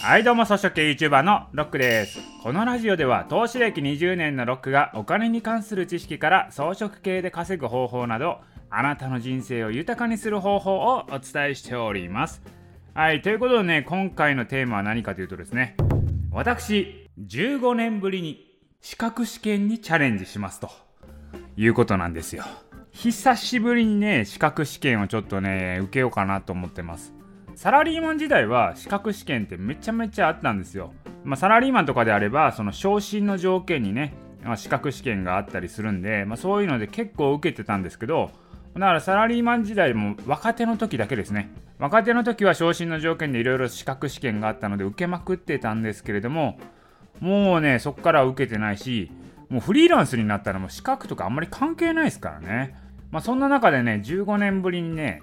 はいどうも草食系 YouTuber のロックです。このラジオでは投資歴20年のロックがお金に関する知識から装飾系で稼ぐ方法などあなたの人生を豊かにする方法をお伝えしております。はいということでね今回のテーマは何かというとですね私15年ぶりに資格試験にチャレンジしますということなんですよ。久しぶりにね資格試験をちょっとね受けようかなと思ってます。サラリーマン時代は資格試験ってめちゃめちゃあったんですよ。まあ、サラリーマンとかであれば、その昇進の条件にね、まあ、資格試験があったりするんで、まあ、そういうので結構受けてたんですけど、だからサラリーマン時代も若手の時だけですね。若手の時は昇進の条件でいろいろ資格試験があったので受けまくってたんですけれども、もうね、そこから受けてないし、もうフリーランスになったらもう資格とかあんまり関係ないですからね。まあそんな中でね、15年ぶりにね、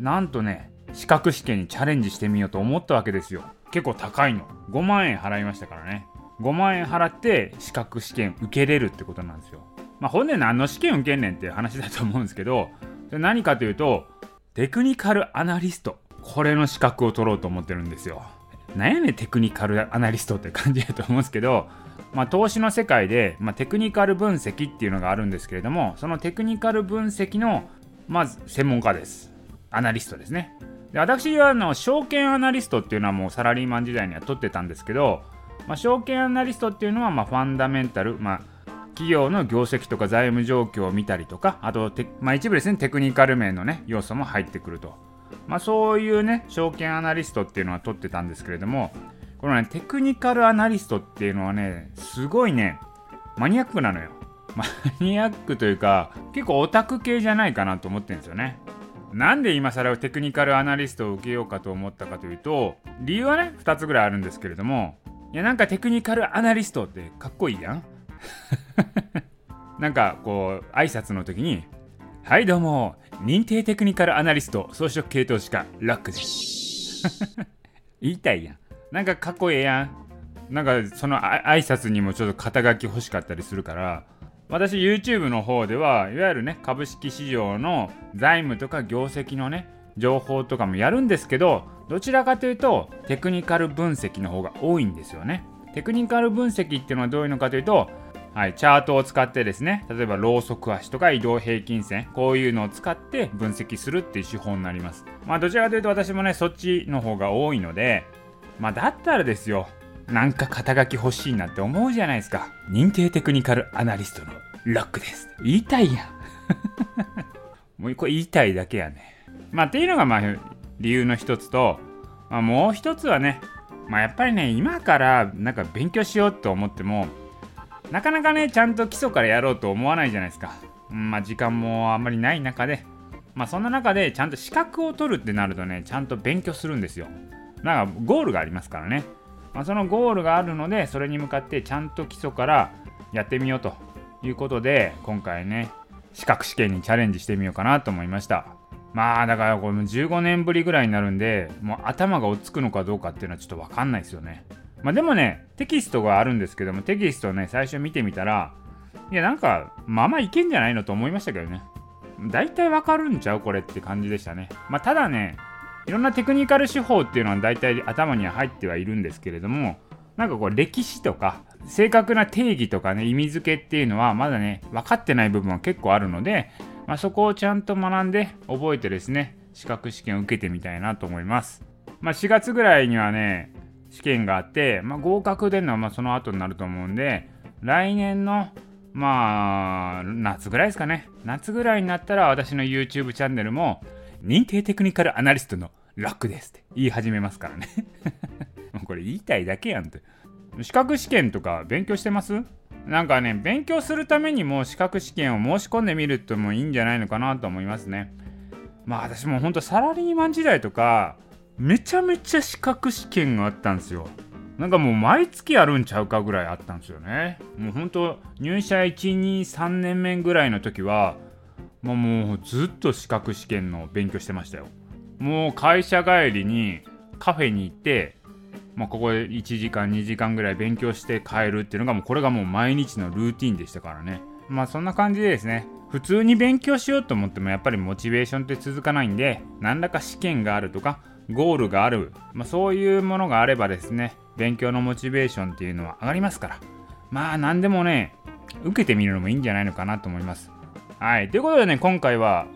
なんとね、資格試験にチャレンジしてみようと思ったわけですよ。結構高いの。5万円払いましたからね。5万円払って資格試験受けれるってことなんですよ。まあほんで何の試験受けんねんっていう話だと思うんですけど何かというとテクニカルアナリスト。これの資格を取ろうと思ってるんですよ。なんやねんテクニカルアナリストって感じだと思うんですけどまあ、投資の世界で、まあ、テクニカル分析っていうのがあるんですけれどもそのテクニカル分析のまず専門家です。アナリストですね。で私はあの証券アナリストっていうのはもうサラリーマン時代には取ってたんですけど、まあ、証券アナリストっていうのはまファンダメンタル、まあ、企業の業績とか財務状況を見たりとかあとまあ、一部ですねテクニカル面のね要素も入ってくると、まあ、そういうね証券アナリストっていうのは取ってたんですけれどもこのねテクニカルアナリストっていうのはねすごいねマニアックなのよ。マニアックというか結構オタク系じゃないかなと思ってるんですよね。なんで今更テクニカルアナリストを受けようかと思ったかというと理由はね2つぐらいあるんですけれどもいやなんかテクニカルアナリストってかっこいいやん。なんかこう挨拶の時に「はいどうも認定テクニカルアナリスト装飾系統士課ラックです」言いたいやん。なんかかっこええやん。なんかその挨拶にもちょっと肩書き欲しかったりするから私 YouTube の方ではいわゆるね株式市場の財務とか業績のね情報とかもやるんですけどどちらかというとテクニカル分析の方が多いんですよね。テクニカル分析っていうのはどういうのかというとはい、チャートを使ってですね例えばローソク足とか移動平均線こういうのを使って分析するっていう手法になります。まあどちらかというと私もねそっちの方が多いのでまあだったらですよなんか肩書き欲しいなって思うじゃないですか。認定テクニカルアナリストのロックです。言いたいやん。もうこれ言いたいだけやね。まあっていうのがまあ理由の一つと、まあ、もう一つはね、まあやっぱりね、今からなんか勉強しようと思っても、なかなかね、ちゃんと基礎からやろうと思わないじゃないですか。まあ時間もあんまりない中で、まあそんな中でちゃんと資格を取るってなるとね、ちゃんと勉強するんですよ。なんかゴールがありますからね。まあ、そのゴールがあるのでそれに向かってちゃんと基礎からやってみようということで今回ね資格試験にチャレンジしてみようかなと思いました。まあだからこれも15年ぶりぐらいになるんでもう頭が追っつくのかどうかっていうのはちょっと分かんないですよね。まあでもねテキストがあるんですけどもテキストね最初見てみたらいやなんかまあまあいけんじゃないのと思いましたけどね。大体わかるんちゃうこれって感じでしたね。まあただねいろんなテクニカル手法っていうのは大体頭には入ってはいるんですけれどもなんかこう歴史とか正確な定義とかね意味付けっていうのはまだね分かってない部分は結構あるので、まあ、そこをちゃんと学んで覚えてですね資格試験を受けてみたいなと思います。まあ、4月ぐらいにはね試験があって、まあ、合格出るのはまあその後になると思うんで来年のまあ夏ぐらいですかね夏ぐらいになったら私の YouTube チャンネルも認定テクニカルアナリストのラックですって言い始めますからね もうこれ言いたいだけやんって。資格試験とか勉強してます？なんかね、勉強するためにも資格試験を申し込んでみるともいいんじゃないのかなと思いますね。まあ私もほんとサラリーマン時代とか、めちゃめちゃ資格試験があったんですよ。なんかもう毎月あるんちゃうかぐらいあったんですよね。もうほんと入社1、2、3年目ぐらいの時は、まあ、もうずっと資格試験の勉強してましたよ。もう会社帰りにカフェに行って、まあ、ここで1時間2時間ぐらい勉強して帰るっていうのがもうこれがもう毎日のルーティンでしたからね。まあそんな感じでですね、普通に勉強しようと思ってもやっぱりモチベーションって続かないんで、何らか試験があるとか、ゴールがある、まあ、そういうものがあればですね勉強のモチベーションっていうのは上がりますから。まあ何でもね受けてみるのもいいんじゃないのかなと思います。はい。ということでね今回は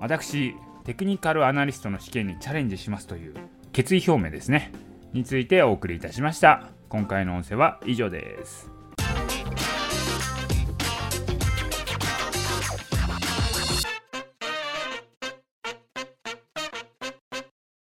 私テクニカルアナリストの試験にチャレンジしますという決意表明ですね。についてお送りいたしました。今回の音声は以上です。